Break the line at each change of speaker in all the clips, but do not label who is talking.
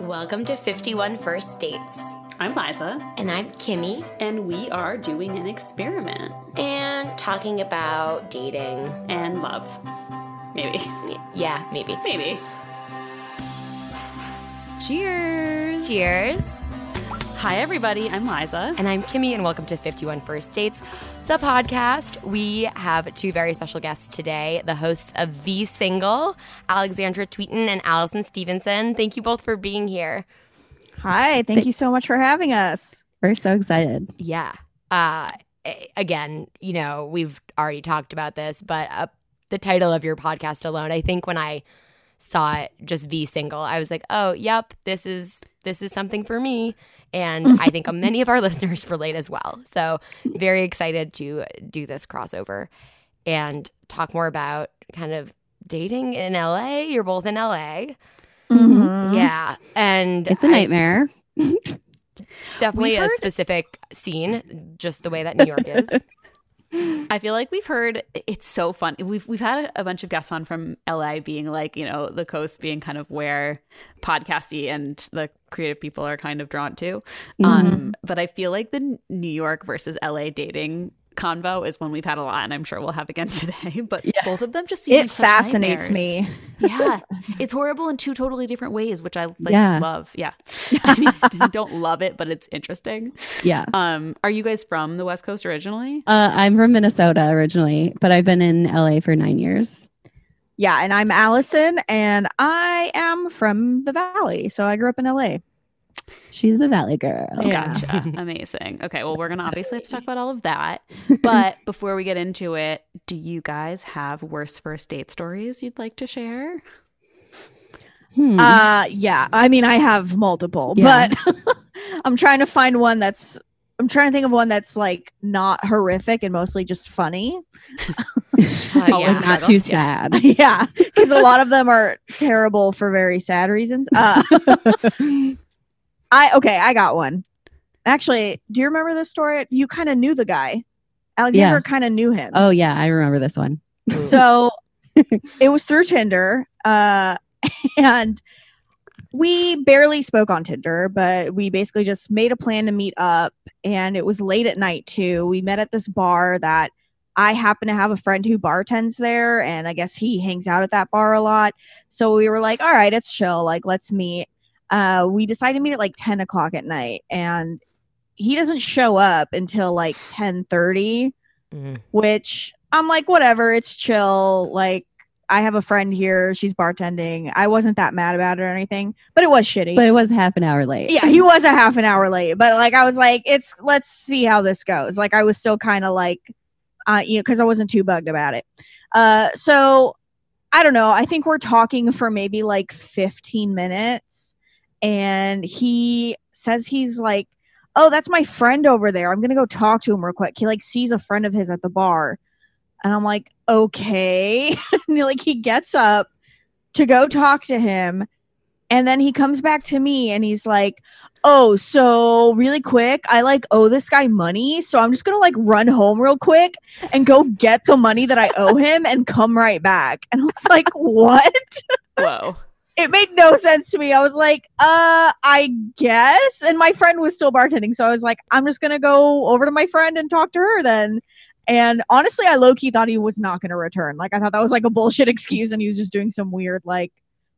Welcome to 51 First Dates.
I'm Liza,
And I'm Kimmy,
and we are doing an experiment
and talking about dating.
and love. Maybe.
Yeah, maybe.
Maybe. Cheers.
Cheers.
Hi, everybody. I'm Liza.
And I'm Kimmy, and welcome to 51 First Dates, the podcast. We have two very special guests today the hosts of The Single, Alexandra Tweten and Allison Stevenson. Thank you both for being here.
Hi, thank you so much for having us.
We're so excited.
Yeah. Uh, again, you know, we've already talked about this, but uh, the title of your podcast alone, I think when I saw it just V single, I was like, oh, yep, this is this is something for me, and I think many of our listeners relate as well. So very excited to do this crossover and talk more about kind of dating in LA. You're both in LA,
Mhm.
yeah, and
It's a nightmare.
definitely
We've
a specific scene, just the way that New York is.
I feel like we've heard it's so fun. We've we've had a, a bunch of guests on from LA being like, you know, the coast being kind of where podcasty and the creative people are kind of drawn to. Um, but I feel like the New York versus LA dating convo is one we've had a lot, and I'm sure we'll have again today. But
Yeah.
both of them just seem
It
like
fascinates
nightmares.
me.
yeah it's horrible in two totally different ways which i like
Yeah.
love yeah i mean I don't love it but it's interesting
Yeah.
um are you guys from the west coast originally
Uh, I'm from Minnesota originally, but I've been in LA for nine years.
Yeah, and I'm Allison, and I am from the Valley, so I grew up in LA.
She's a Valley girl.
Yeah.
gotcha amazing okay well we're gonna obviously have to talk about all of that but before we get into it do you guys have worst first date stories you'd like to share
Hmm.
Uh, yeah. I mean, I have multiple,
Yeah.
but I'm trying to find one that's. I'm trying to think of one that's like not horrific and mostly just funny.
Uh,
Always
yeah.
not too
Yeah.
sad.
yeah, because a lot of them are terrible for very sad reasons. Uh, I okay, I got one. Actually, do you remember this story? You kind of knew the guy. Alexander kind of knew him.
oh yeah, I remember this one.
so it was through Tinder. Uh, and we barely spoke on Tinder, but we basically just made a plan to meet up. And it was late at night, too. We met at this bar that I happen to have a friend who bartends there. And I guess he hangs out at that bar a lot. So we were like, all right, it's chill. Like, let's meet. Uh, we decided to meet at like 10 o'clock at night. And he doesn't show up until like 10 30
Mm.
which I'm like, whatever, it's chill. Like, I have a friend here, she's bartending. I wasn't that mad about it or anything, but it was shitty.
But it was half an hour late.
yeah, he was a half an hour late, but like, I was like, it's let's see how this goes. Like, I was still kind of like, uh, you know, because I wasn't too bugged about it. Uh, so I don't know. I think we're talking for maybe like 15 minutes, and he says he's like, "Oh, that's my friend over there. I'm gonna go talk to him real quick." He like sees a friend of his at the bar, and I'm like, "Okay." and he, like he gets up to go talk to him, and then he comes back to me and he's like, "Oh, so really quick, I like owe this guy money, so I'm just gonna like run home real quick and go get the money that I owe him and come right back." And I was like, "What?"
whoa
it made no sense to me. I was like, uh, I guess. And my friend was still bartending. So I was like, I'm just going to go over to my friend and talk to her then. And honestly, I low key thought he was not going to return. Like, I thought that was like a bullshit excuse and he was just doing some weird, like,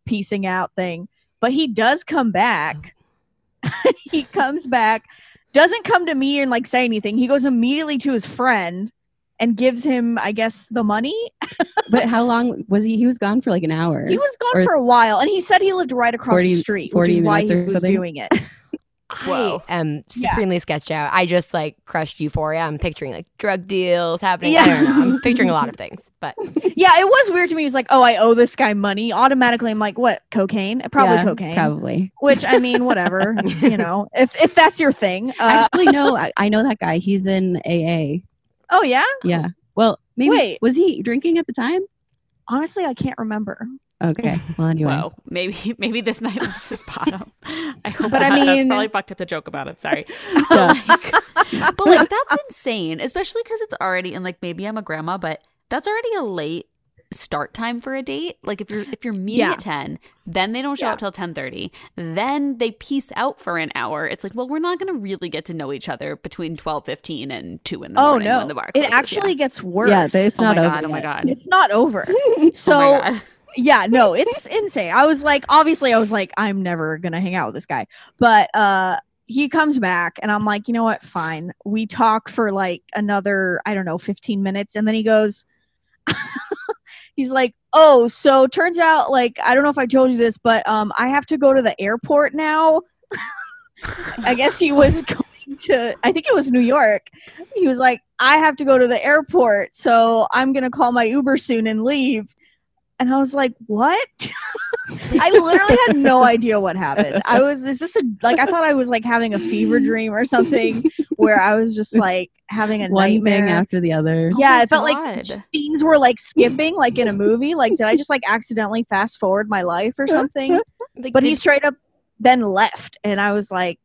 piecing out thing. But he does come back. he comes back, doesn't come to me and like say anything. He goes immediately to his friend and gives him, I guess, the money.
But how long was he? He was gone for like an hour.
He was gone
Or-
for a while, and he said he lived right across
40
the street, which is why he was
something.
doing it.
Whoa.
I am
Yeah.
supremely sketched out. I just like crushed euphoria. I'm picturing like drug deals happening.
Yeah.
I don't know. I'm picturing a lot of things, but
yeah, it was weird to me. He was like, "Oh, I owe this guy money." Automatically, I'm like, "What? Cocaine? Probably
Yeah,
cocaine."
Probably.
Which I mean, whatever. you know, if if that's your thing. Uh,
Actually, no. I, I know that guy. He's in AA.
Oh yeah.
Yeah. Well, maybe
Wait.
was he drinking at the time?
Honestly, I can't remember.
Okay. Well, anyway.
Whoa, maybe maybe this night was his bottom. I hope
But I
not. that's
mean-
probably fucked up to joke about him. Sorry, but like, but like that's insane, especially because it's already and like maybe I'm a grandma, but that's already a late start time for a date. Like if you're if you're meeting
Yeah.
at ten, then they don't show
Yeah.
up till ten thirty. Then they peace out for an hour. It's like, well, we're not going to really get to know each other between twelve fifteen and two in the
Oh
morning
no,
when the bar
it actually
Yeah.
gets worse.
Yeah, it's
Oh my
not over.
god! Oh my god!
it's not over. So
oh my god!
yeah, no, it's insane. I was like, obviously, I was like, I'm never gonna hang out with this guy. But uh he comes back and I'm like, you know what, fine. We talk for like another, I don't know, 15 minutes, and then he goes, he's like, Oh, so turns out like I don't know if I told you this, but um I have to go to the airport now. I guess he was going to I think it was New York. He was like, I have to go to the airport, so I'm gonna call my Uber soon and leave. And I was like, what? I literally had no idea what happened. I was, is this a, like, I thought I was like having a fever dream or something where I was just like having a
One
nightmare.
thing after the other.
Oh
yeah,
my
it felt like scenes were like skipping, like in a movie. Like, did I just like accidentally fast forward my life or something?
Like,
But he straight up then left. And I was like,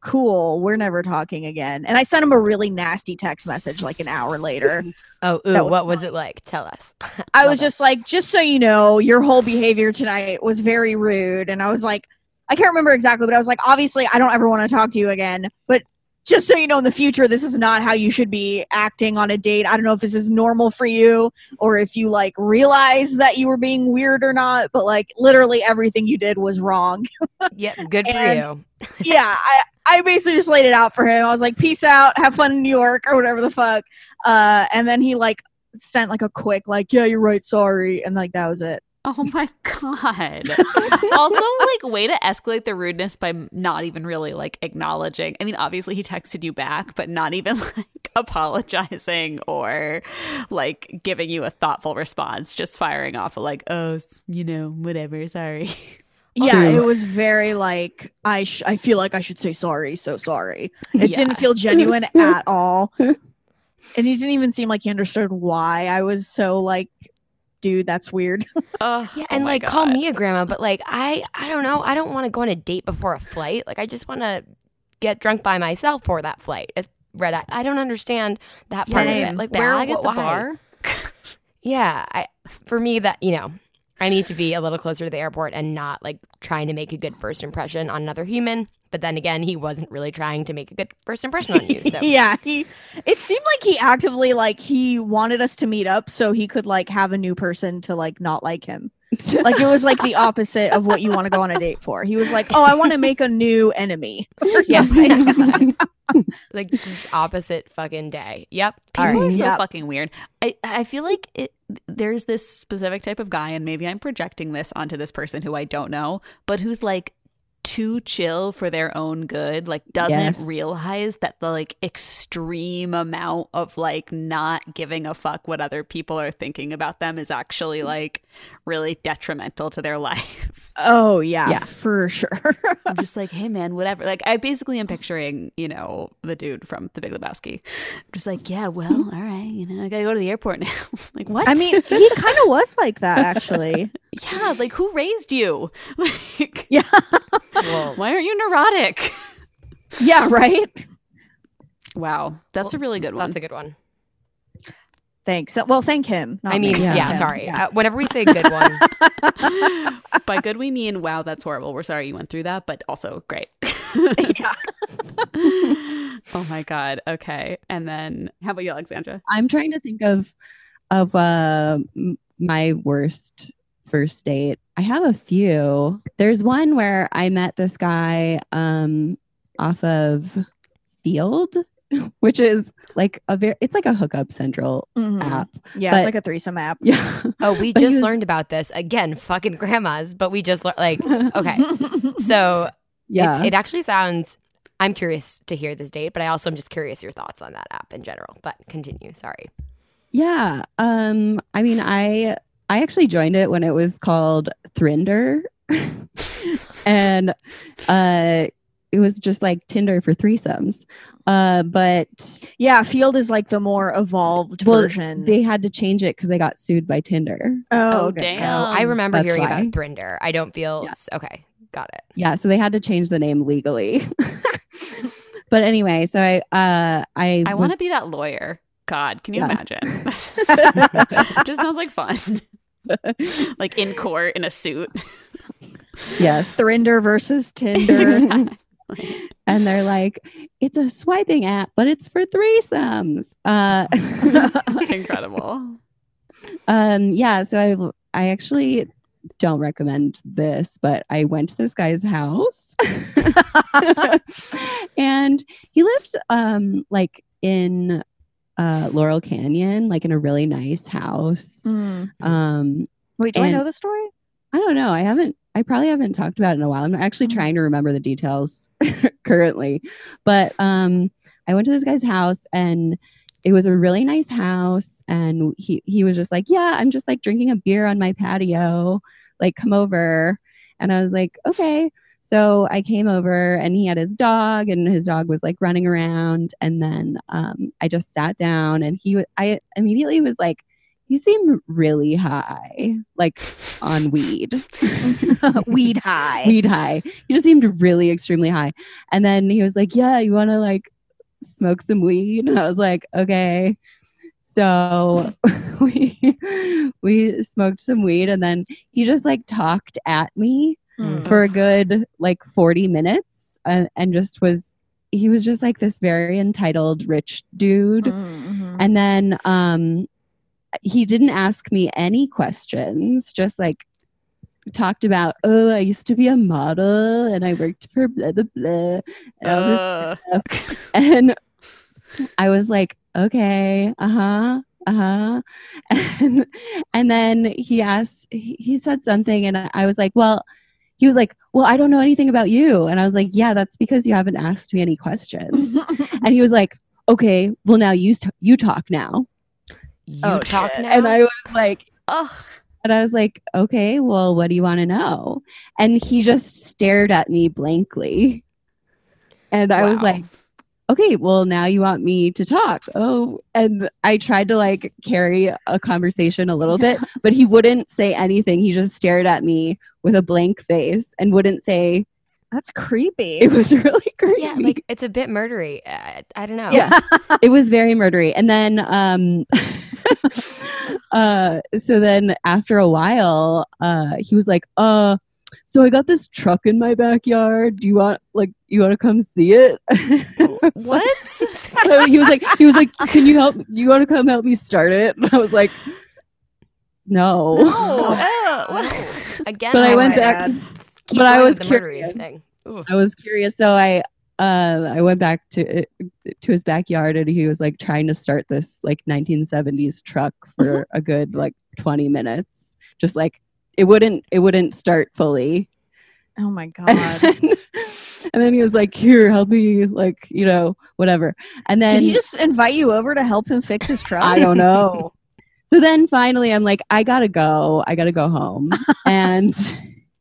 cool, we're never talking again. And I sent him a really nasty text message like an hour later.
oh, ooh,
was
what was it like? Tell us.
I was just like, just so you know, your whole behavior tonight was very rude. And I was like, I can't remember exactly, but I was like, obviously, I don't ever want to talk to you again. But just so you know, in the future, this is not how you should be acting on a date. I don't know if this is normal for you or if you like realize that you were being weird or not, but like literally everything you did was wrong.
yeah, good for
and-
you.
yeah, I, I basically just laid it out for him. I was like, peace out, have fun in New York or whatever the fuck. Uh, and then he like sent like a quick, like, yeah, you're right, sorry. And like, that was it.
Oh my god. also, like, way to escalate the rudeness by not even really like acknowledging. I mean, obviously he texted you back, but not even like apologizing or like giving you a thoughtful response. Just firing off a like, oh, you know, whatever. Sorry.
Yeah, it was very like I sh- I feel like I should say sorry, so sorry. It
Yeah.
didn't feel genuine at all, and he didn't even seem like he understood why I was so like, dude, that's weird.
Ugh,
Yeah,
oh
and
my
like call me a grandma, but like I I don't know. I don't want to go on a date before a flight. Like I just want to get drunk by myself for that flight. If red eye, I don't understand that part of
Same.
it. Like where
bag at
wh-
the
why?
bar.
Yeah, I for me that you know I need to be a little closer to the airport and not like trying to make a good first impression on another human. But then again, he wasn't really trying to make a good first impression on you. So
yeah, he. It seemed like he actively like he wanted us to meet up so he could like have a new person to like not like him. Like it was like the opposite of what you want to go on a date for. He was like, "Oh, I want to make a new enemy."
Yeah.
Something.
like just opposite fucking day. Yep. All
People
right.
are so
Yep.
fucking weird. I, I feel like it, there's this specific type of guy, and maybe I'm projecting this onto this person who I don't know, but who's like too chill for their own good, like doesn't
Yes.
realize that the like extreme amount of like not giving a fuck what other people are thinking about them is actually mm. like really detrimental to their life.
oh yeah,
Yeah.
for sure.
I'm just like, hey man, whatever. Like I basically am picturing, you know, the dude from The Big Lebowski. just like, yeah, well, mm. all right, you know, I gotta go to the airport now. like what?
I mean, he kind of was like that actually.
Yeah, like who raised you? Like,
Yeah,
Well,
why aren't you neurotic?
yeah, right.
Wow, that's a really good one.
that's a good one.
Thanks. Well, thank him. not
I mean,
me.
yeah,
Yeah.
sorry.
Yeah.
Uh, whenever we say good one,
By good we mean, wow, that's horrible. We're sorry you went through that, but also great.
yeah.
oh my god. Okay, and then how about you, Alexandra?
I'm trying to think of of uh m- my worst first date. I have a few. There's one where I met this guy um off of Feeld, which is like a very it's like a hookup central
Mhm.
app.
Yeah,
But-
it's like a threesome app.
Yeah.
oh, we just
was-
learned about this again. Fucking grandmas, but we just learned like okay. So
yeah.
it, it actually sounds. I'm curious to hear this date, but I also am just curious your thoughts on that app in general. But continue. Sorry.
Yeah. Um, I mean, I I actually joined it when it was called Thrinder. and uh it was just like Tinder for threesomes. Uh, but
yeah, Feeld is like the more evolved
Well,
version.
they had to change it because they got sued by Tinder.
oh,
Oh,
okay.
damn.
Oh, I remember
that's
hearing
why.
about Thrinder. I don't feel
Yeah.
okay. Got it.
Yeah, so they had to change the name legally. but anyway, so I uh I
I want to be that lawyer. God, can you
Yeah.
imagine? Just sounds like fun. like in court in a suit.
yes.
Thrinder versus Tinder.
Exactly.
and they're like, it's a swiping app, but it's for threesomes. Uh,
Incredible.
um, yeah. So I, I actually don't recommend this, but I went to this guy's house, and he lived um like in uh Laurel Canyon, like in a really nice house.
Mm.
Um,
Wait, do I know the story?
I don't know. I haven't. I probably haven't talked about it in a while. I'm actually
Mhm.
trying to remember the details currently, but um, I went to this guy's house and it was a really nice house. And he he was just like, "Yeah, I'm just like drinking a beer on my patio. Like, come over." And I was like, "Okay." So I came over and he had his dog and his dog was like running around. And then um, I just sat down and he, wa- I immediately was like, "You seem really high, like on weed."
Weed high.
weed high. He just seemed really extremely high. And then he was like, Yeah, you want to like smoke some weed? And I was like, Okay. So we we smoked some weed and then he just like talked at me
Mm.
for a good like 40 minutes and, and just was he was just like this very entitled rich dude
Mhm.
and then um he didn't ask me any questions just like talked about oh i used to be a model and i worked for blah blah blah and, all this
Uh,
stuff. and i was like okay uh-huh uh-huh and, and then he asked he, he said something and I, I was like well he was like well i don't know anything about you and i was like yeah that's because you haven't asked me any questions and he was like okay well now you t- you talk now
You
Oh,
talk
shit.
now.
and i was like
ugh.
and i was like okay well what do you want to know and he just stared at me blankly and i was like okay well now you want me to talk oh and i tried to like carry a conversation a little bit but he wouldn't say anything he just stared at me with a blank face and wouldn't say
That's creepy.
it was really creepy
yeah, like it's a bit murdery. Uh, I don't know.
yeah it was very murdery and then um uh so then after a while uh he was like uh so i got this truck in my backyard do you want like you want to come see it
What?
so he was like he was like can you help you want to come help me start it and i was like no
Oh,
No. Again,
But I
I'm
went back- but I was
with the murdery
curious. I was curious, so I uh, I went back to to his backyard, and he was like trying to start this like 1970s truck for a good like 20 minutes. Just like it wouldn't it wouldn't start fully,
oh my god.
and then he was like, "Here, help me," like you know whatever. And then
Did he just invite you over to help him fix his truck?
I don't know. So then finally, I'm like, I gotta go. I gotta go home. and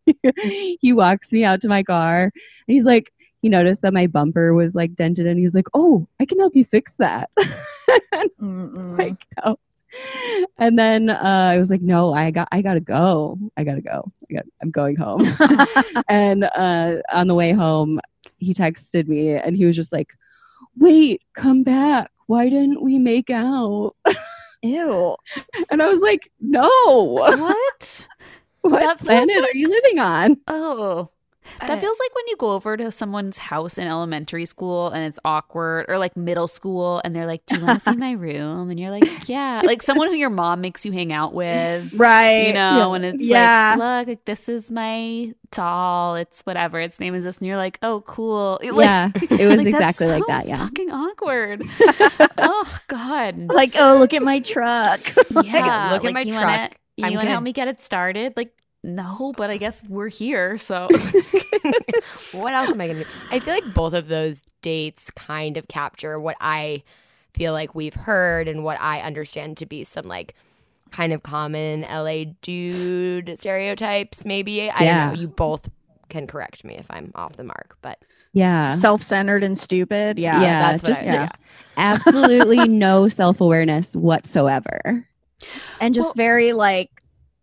he walks me out to my car. And he's like, he noticed that my bumper was like dented, and he was like, "Oh, I can help you fix that." It's like, no. And then uh, I was like, "No, I got, I gotta go. I gotta go. I got, I'm going home." and uh, on the way home, he texted me, and he was just like, "Wait, come back. Why didn't we make out?"
Ew.
And I was like, no.
what?
What
That
planet
like-
are you living on?
Oh. That feels like when you go over to someone's house in elementary school and it's awkward, or like middle school, and they're like, "Do you want to see my room?" And you're like, "Yeah." Like someone who your mom makes you hang out with,
Right.
you know, and it's
Yeah.
like, "Look, like this is my doll. It's whatever. Its name is this," and you're like, "Oh, cool." Like,
yeah, it was
like,
exactly like that. Yeah.
fucking awkward. oh God.
Like, oh, look at my truck.
Yeah,
look at my truck.
Wanna, you want to help me get it started? Like, no, but I uh. guess we're here, so.
what else am I going to do? I feel like both of those dates kind of capture what I feel like we've heard and what I understand to be some like kind of common LA dude stereotypes, maybe. I
Yeah.
don't know. You both can correct me if I'm off the mark, but
Yeah.
Self-centered and stupid. Yeah.
Yeah,
that's
just-
I,
yeah.
yeah.
Absolutely no self awareness whatsoever.
And just
Well-
very like,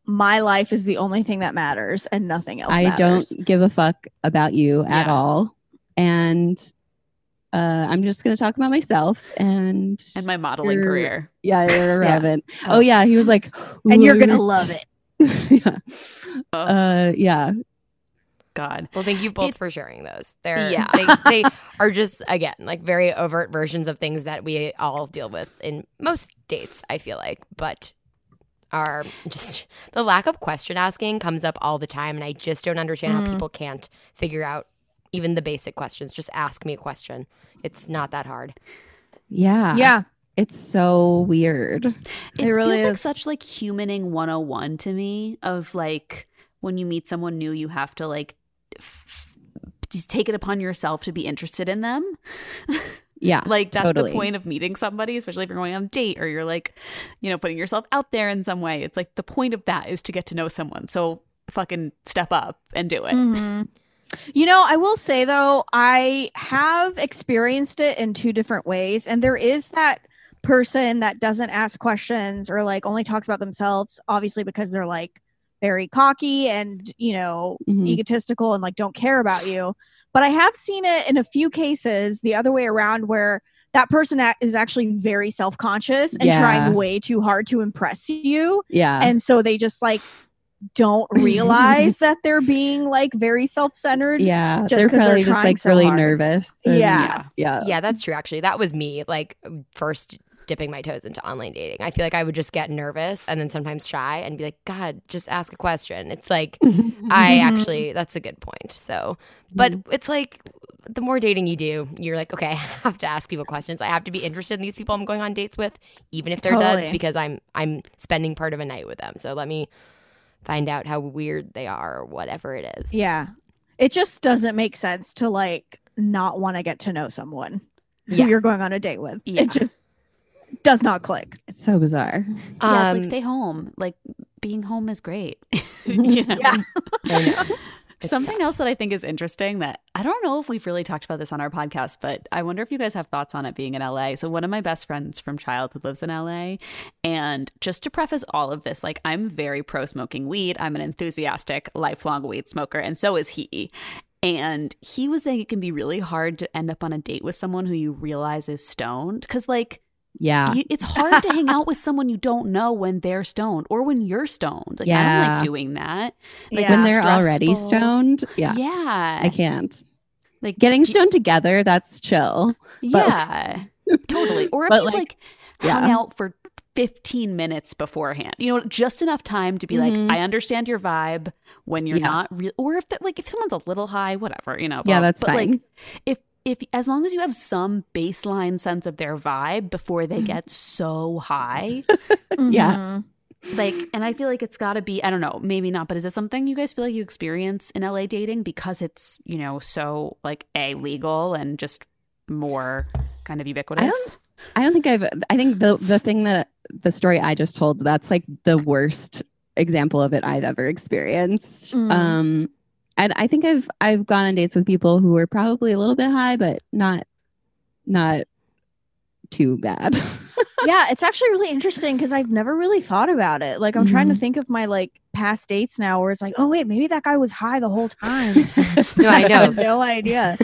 my life is the only thing that matters and nothing else
I
matters.
don't give a fuck about you at
Yeah.
all. And uh, I'm just going to talk about myself. And,
and my modeling
You're-
career.
yeah, you're irrelevant.
Oh.
Oh, yeah. He was like,
And you're going to love it.
yeah.
Ugh.
Uh, yeah.
God.
Well, thank you both
It-
for sharing those. They're
Yeah.
they, they are just again like very overt versions of things that we all deal with in most dates. I feel like, but are just the lack of question asking comes up all the time, and I just don't understand how
Mhm.
people can't figure out even the basic questions. Just ask me a question. It's not that hard.
Yeah.
yeah.
It's so weird.
It,
It really
feels like such like humaning 101 to me of like when you meet someone new, you have to like f- f- take it upon yourself to be interested in them.
Yeah.
like that's
totally.
the point of meeting somebody, especially if you're going on a date or you're like, you know, putting yourself out there in some way. It's like the point of that is to get to know someone. So fucking step up and do it.
Mhm. You know, I will say though, I have experienced it in two different ways, and there is that person that doesn't ask questions or like only talks about themselves, obviously because they're like very cocky and you know
Mhm.
egotistical and like don't care about you. But I have seen it in a few cases the other way around where that person is actually very self conscious and
Yeah.
trying way too hard to impress you
Yeah.
and so they just like don't realize that they're being like very self-centered
yeah.
just
They're
'cause they're
just
trying
like
so
really
hard.
nervous. and-
Yeah.
Yeah.
yeah, that's true. Actually, that was me. Like first dipping my toes into online dating. I feel like I would just get nervous and then sometimes shy and be like, God, just ask a question. It's like I actually that's a good point. So, but it's like the more dating you do, you're like, okay, I have to ask people questions. I have to be interested in these people I'm going on dates with, even if they're duds, because I'm I'm spending part of a night with them. So let me find out how weird they are or whatever it is.
yeah it just doesn't make sense to like not want to get to know someone
Yeah.
who you're going on a date with
Yeah.
it just does not click
It's so bizarre.
Yeah, it's like
Um,
stay home. Like being home is great. you know?
Yeah.
I know.
Something else that I think is interesting that I don't know if we've really talked about this on our podcast, but I wonder if you guys have thoughts on it being in LA. So, one of my best friends from childhood lives in LA. And just to preface all of this, like I'm very pro smoking weed. I'm an enthusiastic, lifelong weed smoker, and so is he. And he was saying it can be really hard to end up on a date with someone who you realize is stoned. Because, like,
Yeah.
you, it's hard to hang out with someone you don't know when they're stoned or when you're stoned. Like, I don't like doing that. Like,
Yeah.
when they're already stoned. Yeah.
Yeah.
I can't.
like
Getting stoned together, that's chill. but-
Yeah. totally. Or if you've like,
like,
hung out for 15 minutes beforehand, you know, just enough time to be
Mhm.
like, I understand your vibe when you're
Yeah.
not real. Or if, the, like, if someone's a little high, whatever, you know.
Yeah, that's
but,
fine.
Like, if, if, as long as you have some baseline sense of their vibe before they get so high,
Yeah.
Mhm.
like and i feel like it's got to be i don't know maybe not but is it something you guys feel like you experience in la dating because it's you know so like a legal and just more kind of ubiquitous
I don't think I've. I think the the thing that the story I just told that's like the worst example of it I've ever experienced.
Mm.
Um, and I think I've I've gone on dates with people who were probably a little bit high, but not not too bad.
yeah it's actually really interesting because i've never really thought about it. Like i'm trying to
Mhm.
think of my like past dates now where it's like oh wait maybe that guy was high the whole time.
No, I know.
had no idea.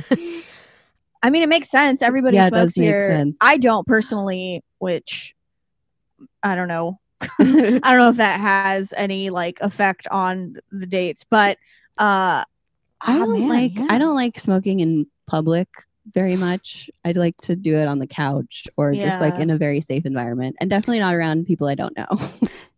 I mean it makes sense. Everybody
Yeah, it
smokes here. i don't personally which i don't know. I don't know if that has any like effect on the dates, but uh
I
ah,
don't
man,
like
yeah.
I don't like smoking in public very much. I'd like to do it on the couch or just like in a very safe environment and definitely not around people I don't know.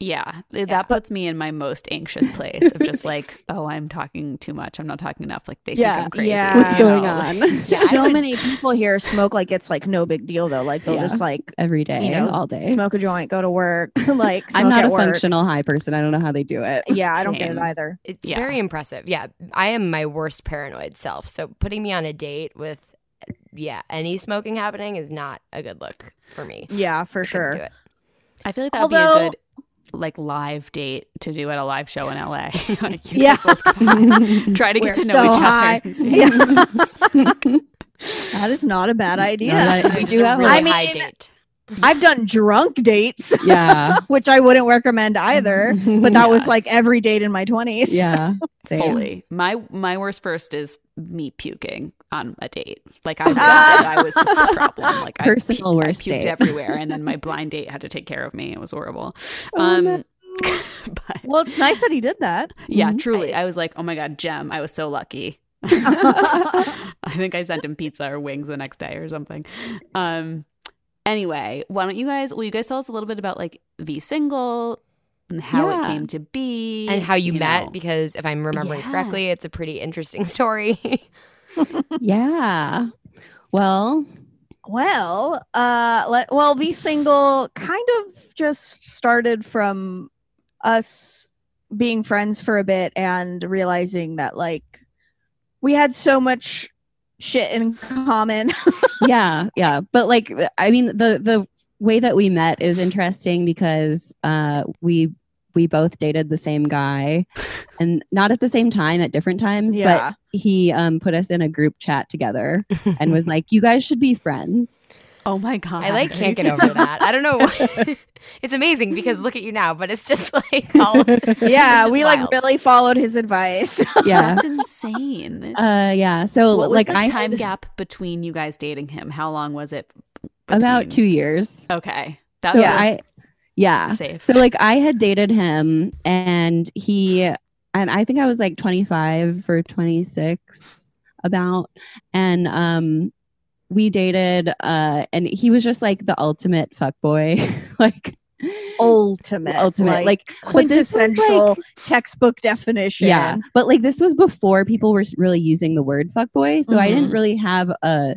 yeah th- that puts me in my most anxious place of just like oh i'm talking too much i'm not talking enough like they
Yeah,
think i'm crazy
yeah.
What's going
know,
on?
like-
Yeah, so many people here smoke like it's like no big deal though. Like they'll
Yeah.
just like
Every day,
You know,
all day.
smoke a joint, go to work, like smoke
I'm not
at
a
work.
functional high person. I don't know how they do it.
Yeah, I don't get it either.
It's
Yeah.
very impressive. Yeah, I am my worst paranoid self. So putting me on a date with, yeah, any smoking happening is not a good look for me.
Yeah, for
I couldn't do
sure.
it.
i feel like that would be a good like live date to do at a live show in la like you
Yeah.
guys both get try to get
We're
to know
so
each
high.
other.
Yeah. That is not a bad idea.
No, that-
We
We
just
do
a
have
really
I
high
mean-
date.
I've done drunk dates,
yeah.
which I wouldn't recommend either. But that was like every date in my twenties.
yeah. Same.
fully. My my worst first is me puking on a date. Like I. I was the problem. Like
Personal
I, pu-
worst
I puked
date.
everywhere, and then my blind date had to take care of me. It was horrible.
Oh,
um,
no.
but
Well, it's nice that he did that.
yeah,
Mhm.
truly, I was like, oh my god, Jem, I was so lucky. I think I sent him pizza or wings the next day or something. Um. Anyway, why don't you guys? Will you guys tell us a little bit about like V single and how it came to be
and how you, met
know?
because if I'm remembering
Yeah.
correctly, it's a pretty interesting story.
yeah. Well,
Well, uh, let, well, the single kind of just started from us being friends for a bit and realizing that like we had so much shit in common.
yeah, yeah. But like I mean the the way that we met is interesting because uh we we both dated the same guy and not at the same time at different times,
Yeah.
but he um put us in a group chat together and was like, You guys should be friends.
Oh my god,
I like can't get over that. I don't know. Why. it's amazing because look at you now, but it's just like all
yeah,
just
we like really followed his advice.
Yeah.
That's insane.
uh yeah. So
what was
like
the
I
time
had
gap between you guys dating him? How long was it?
About two years.
Okay, that
So
was
I yeah.
safe.
So like I had dated him and he and I think I was like 25 or 26 about and um we dated uh and he was just like the ultimate fuck boy like
Ultimate,
ultimate like, but this was,
quintessential
like-
textbook definition.
yeah but like this was before people were really using the word fuck boy so I didn't
Mhm.
really have a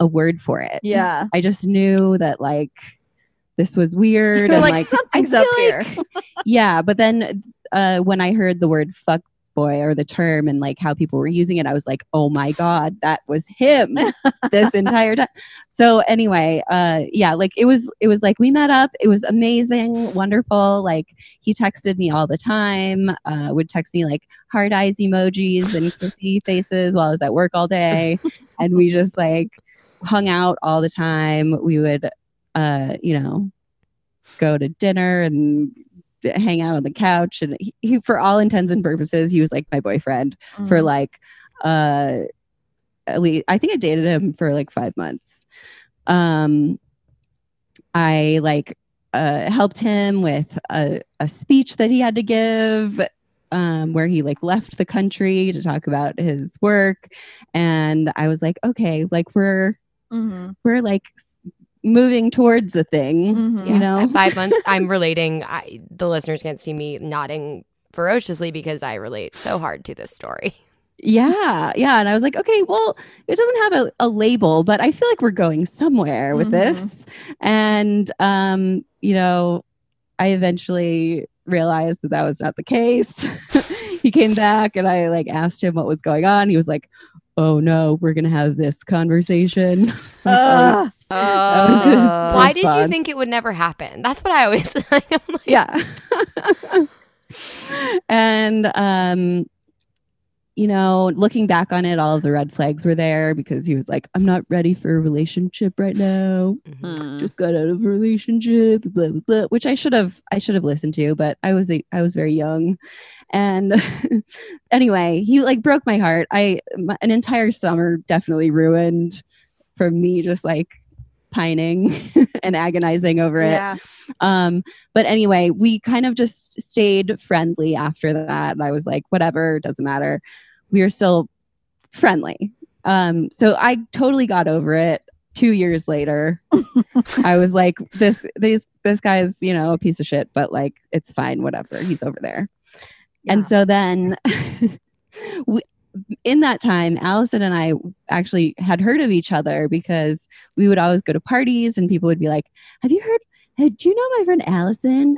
a word for it
yeah.
I just knew that like this was weird and
like,
like
something's up
feel
here.
yeah, but then uh, when I heard the word fuck boy or the term and like how people were using it, I was like, oh my God, that was him this entire time. So anyway, uh yeah, like it was it was like we met up, it was amazing, wonderful. Like he texted me all the time, uh would text me like hard eyes emojis and kissy faces while I was at work all day. and we just like hung out all the time. We would uh, you know, go to dinner and hang out on the couch and he, he for all intents and purposes he was like my boyfriend for
Mhm.
like uh at least i think i dated him for like five months um i like uh helped him with a, a speech that he had to give um where he like left the country to talk about his work and i was like okay like we're
Mhm.
we're like moving towards a thing
Mhm.
you know
At five months, I'm relating. I, the listeners can't see me nodding ferociously because I relate so hard to this story.
Yeah, yeah. And I was like, okay, well, it doesn't have a, a label, but I feel like we're going somewhere with
Mhm.
this. And, um, you know, I eventually realized that that was not the case. he came back and I like asked him what was going on. He was like, oh no, we're going to have this conversation.
Ugh.
was his
Uh, why did you think it would never happen? That's what I always I'm like.
yeah. and um you know, looking back on it, all of the red flags were there because he was like, I'm not ready for a relationship right now.
Mhm.
Hmm.
Just got out of a relationship, blah blah blah. Which I should have I should have listened to, but I was a, I was very young. And anyway, he like broke my heart. I my, an entire summer definitely ruined from me just like pining and agonizing over it.
Yeah.
Um, but anyway, we kind of just stayed friendly after that. And I was like, whatever, doesn't matter. We were still friendly. Um, so I totally got over it. Two years later, I was like, this, this, this guy's, you know, a piece of shit, but like, it's fine, whatever. He's over there. And so then, we, in that time, Allison and I actually had heard of each other because we would always go to parties and people would be like, Have you heard? Hey, do you know my friend Allison?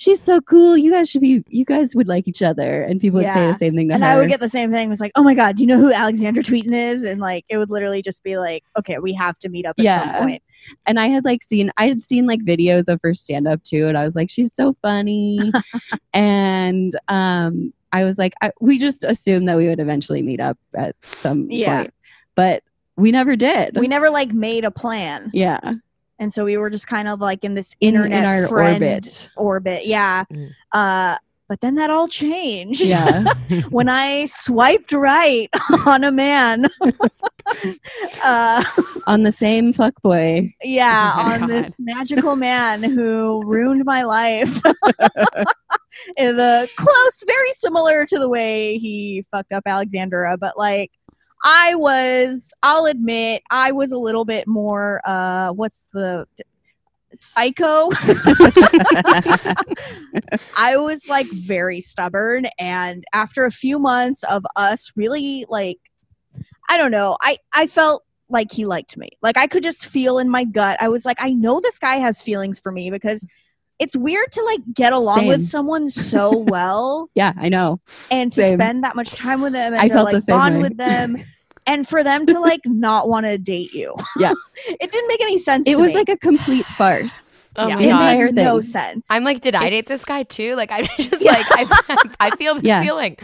She's so cool. You guys should be, you guys would like each other. And people would say the same thing to
and
her.
I would get the same thing. It was like, oh my god, do you know who Alexandra Tweten is? And like, it would literally just be like, okay, we have to meet up at
Yeah.
some point.
and I had like seen, I had seen like videos of her stand up too. And I was like, she's so funny. and um, I was like, I, we just assumed that we would eventually meet up at some
Yeah.
point, but we never did.
We never like made a plan,
yeah.
And so we were just kind of like in this
In,
internet
in our
friend
orbit.
orbit. Yeah.
Mm.
Uh, but then that all changed.
Yeah.
when I swiped right on a man uh,
on the same fuckboy.
yeah,
Oh
on this magical man who ruined my life. In the close, very similar to the way he fucked up Alexandra, but like I was, I'll admit, I was a little bit more. uh What's the psycho? I was like very stubborn, and after a few months of us really like, I don't know, I I felt like he liked me. Like I could just feel in my gut. I was like, I know this guy has feelings for me because it's weird to like get along with someone so well
yeah, I know.
and to
Same.
spend that much time with them and
I
to
felt
like
the
bond
way.
with them. And for them to like not want to date you.
Yeah.
it didn't make any sense.
It
to
was
me.
like a complete farce.
Oh
Yeah.
my God.
entire
made no sense.
I'm like, did I date this guy too? Like, I'm just
Yeah.
like, I, I feel this
Yeah.
feeling.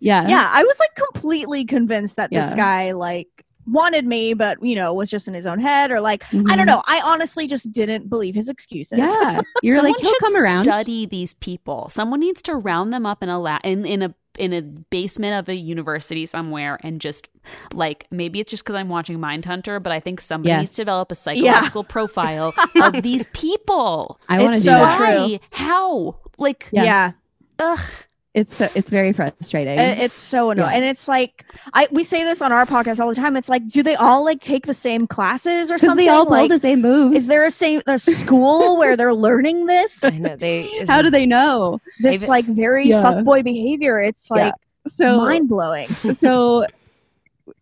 Yeah.
yeah, I was like completely convinced that this guy like wanted me, but you know, was just in his own head or like I
Mhm.
don't know. I honestly just didn't believe his excuses.
Yeah. You're like, he'll come around.
Study these people. Someone needs to round them up in a la- in in a in a basement of a university somewhere and just like maybe it's just because I'm watching Mindhunter, but I think somebody
Yes.
needs to develop a psychological profile of these people.
I want to do
so
that.
true.
How? Like,
Yeah.
Yeah.
ugh.
It's so, it's very frustrating.
It's so annoying.
Yeah.
And it's like I we say this on our podcast all the time. It's like, do they all like take the same classes or
Because
something?
they all pull
like,
the same moves.
is there a same a school where they're learning this?
I know they.
How do they know?
This
Maybe-
like very
Yeah.
fuckboy behavior. It's
Yeah.
like
So
mind blowing.
so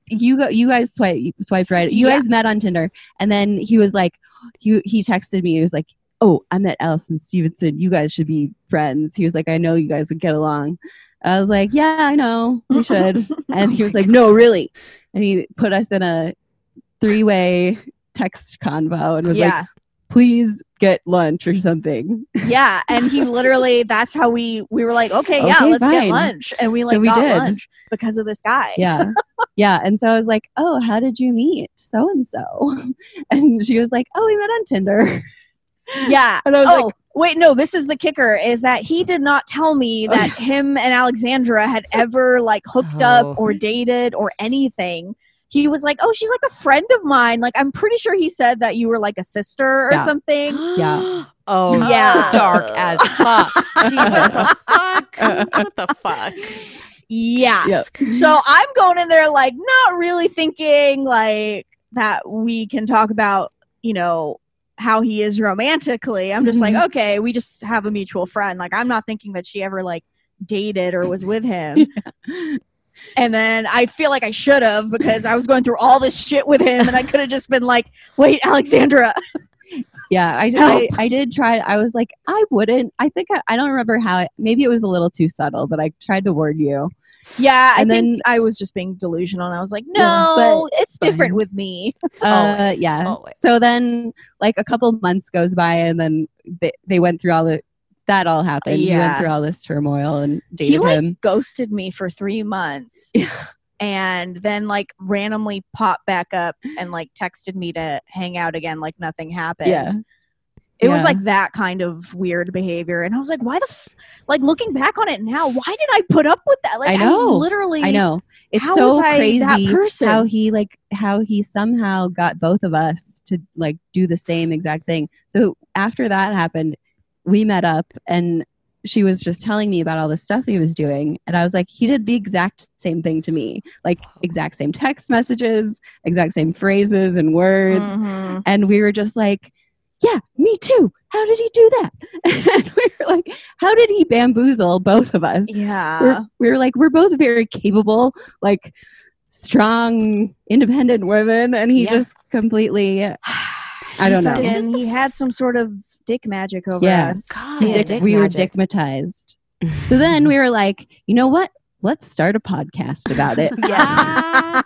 you go, you guys swipe swiped right. You
Yeah.
guys met on Tinder, and then he was like, he he texted me. He was like, "Oh, I met Allison Stevenson. You guys should be friends." He was like, "I know you guys would get along." I was like, "Yeah, I know we should." Oh and he was like, "No, really." And he put us in a three way text convo and was like, "Please get lunch or something."
yeah. And he literally that's how we we were like, okay, yeah, let's get lunch. And we like
we
got
did.
lunch because of this guy.
yeah yeah and so i was like oh how did you meet so and so and she was like oh we met on tinder
Yeah.
and i was
oh,
like
wait, no, this is the kicker is that he did not tell me
Oh,
that him and Alexandra had ever like hooked
Oh.
up or dated or anything. He was like, "Oh, she's like a friend of mine." Like I'm pretty sure he said that you were like a sister or
Yeah.
something.
Yeah.
Oh
Yeah.
Dark as fuck. Jesus.
Fuck. what the fuck?
Yeah.
Yep.
So I'm going in there like not really thinking like that we can talk about, you know, how he is romantically. I'm just like,
Mhm.
okay, we just have a mutual friend. Like I'm not thinking that she ever like dated or was with him. And then I feel like I should have because I was going through all this shit with him and I could have just been like, wait, Alexandra.
yeah I, I i did try i was like i wouldn't i think i, I don't remember how it, maybe it was a little too subtle but i tried to warn you
Yeah, I
And
think
then-
I was just being delusional and I was like,
Yeah,
no, it's different with me.
uh
Always,
yeah
always.
so then like a couple months goes by and then they, they went through all the that all happened he went through all this turmoil and
He like
him
ghosted me for three months. And then like randomly popped back up and like texted me to hang out again like nothing happened.
yeah
It was like that kind of weird behavior. And I was like, why the f-? like looking back on it now, why did I put up with that? Like
I know.
literally
I know. It's
how
so
was I
crazy
that person?
how he like how he somehow got both of us to like do the same exact thing. So after that happened, we met up and she was just telling me about all the stuff he was doing and I was like he did the exact same thing to me. Like exact same text messages, exact same phrases and words
Mhm.
and we were just like yeah, me too. How did he do that? and we were like, how did he bamboozle both of us?
Yeah.
we're, we were like we're both very capable like strong independent women and he
Yeah.
just completely I don't know.
And
This
he had some sort of dick magic over
Yeah.
us.
God.
Yeah,
dick-
dick
we were dickmatized so then we were like you know what let's start a podcast about it
Yeah.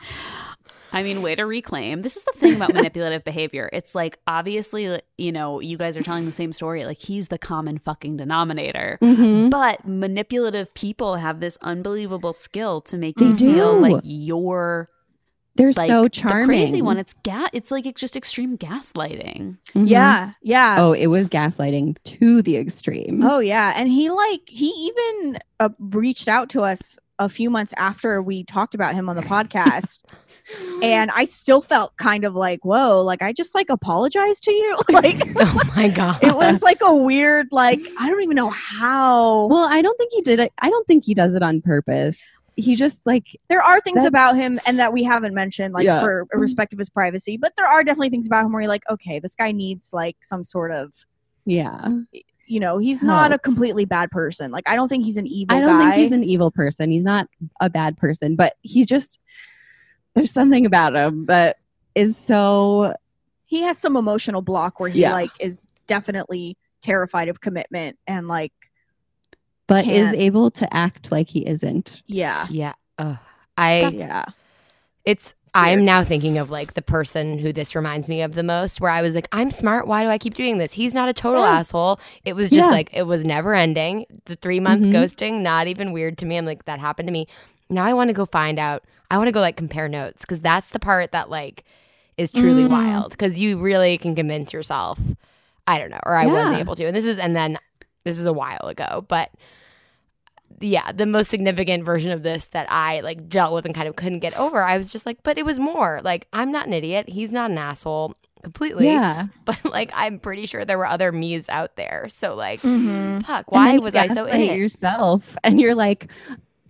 I mean, way to reclaim. This is the thing about manipulative behavior. It's like obviously, you know, you guys are telling the same story. Like he's the common fucking denominator.
Mhm.
But manipulative people have this unbelievable skill to make
They
you feel
do.
like you're
they're
like
so
the
charming
crazy one. It's ga- It's like it's just extreme gaslighting.
Mhm.
Yeah. Yeah.
oh it was gaslighting to the extreme
Oh yeah, and he like he even uh, reached out to us a few months after we talked about him on the podcast and I still felt kind of like, whoa, like I just like apologized to you. like
oh my god.
it was like a weird, like, I don't even know how.
Well, I don't think he did it. I don't think he does it on purpose. He just like
there are things
That-
about him and that we haven't mentioned, like
Yeah.
for respect of his privacy, but there are definitely things about him where you're like, okay, this guy needs like some sort of
yeah.
You know, he's not a completely bad person. Like I don't think he's an evil
I don't
guy.
think he's an evil person. He's not a bad person, but he's just there's something about him that is so
he has some emotional block where he
Yeah.
like is definitely terrified of commitment and like
but is
Can't.
able to act like he isn't.
yeah.
yeah. Ugh. I
yeah.
It's, I'm now thinking of like the person who this reminds me of the most, where I was like, I'm smart. Why do I keep doing this? He's not a total
Yeah.
asshole. It was just
Yeah.
like, it was never ending. The three month
Mhm.
ghosting, not even weird to me. I'm like, that happened to me. Now I want to go find out. I want to go like compare notes because that's the part that like is truly
Mm.
wild because you really can convince yourself. I don't know, or I wasn't able to. And this is, and then this is a while ago, but yeah, the most significant version of this that I like dealt with and kind of couldn't get over. I was just like, but it was more like I'm not an idiot. He's not an asshole completely.
Yeah.
But like I'm pretty sure there were other me's out there. So like
Mm-hmm.
fuck, why was I so in it?
yourself and you're like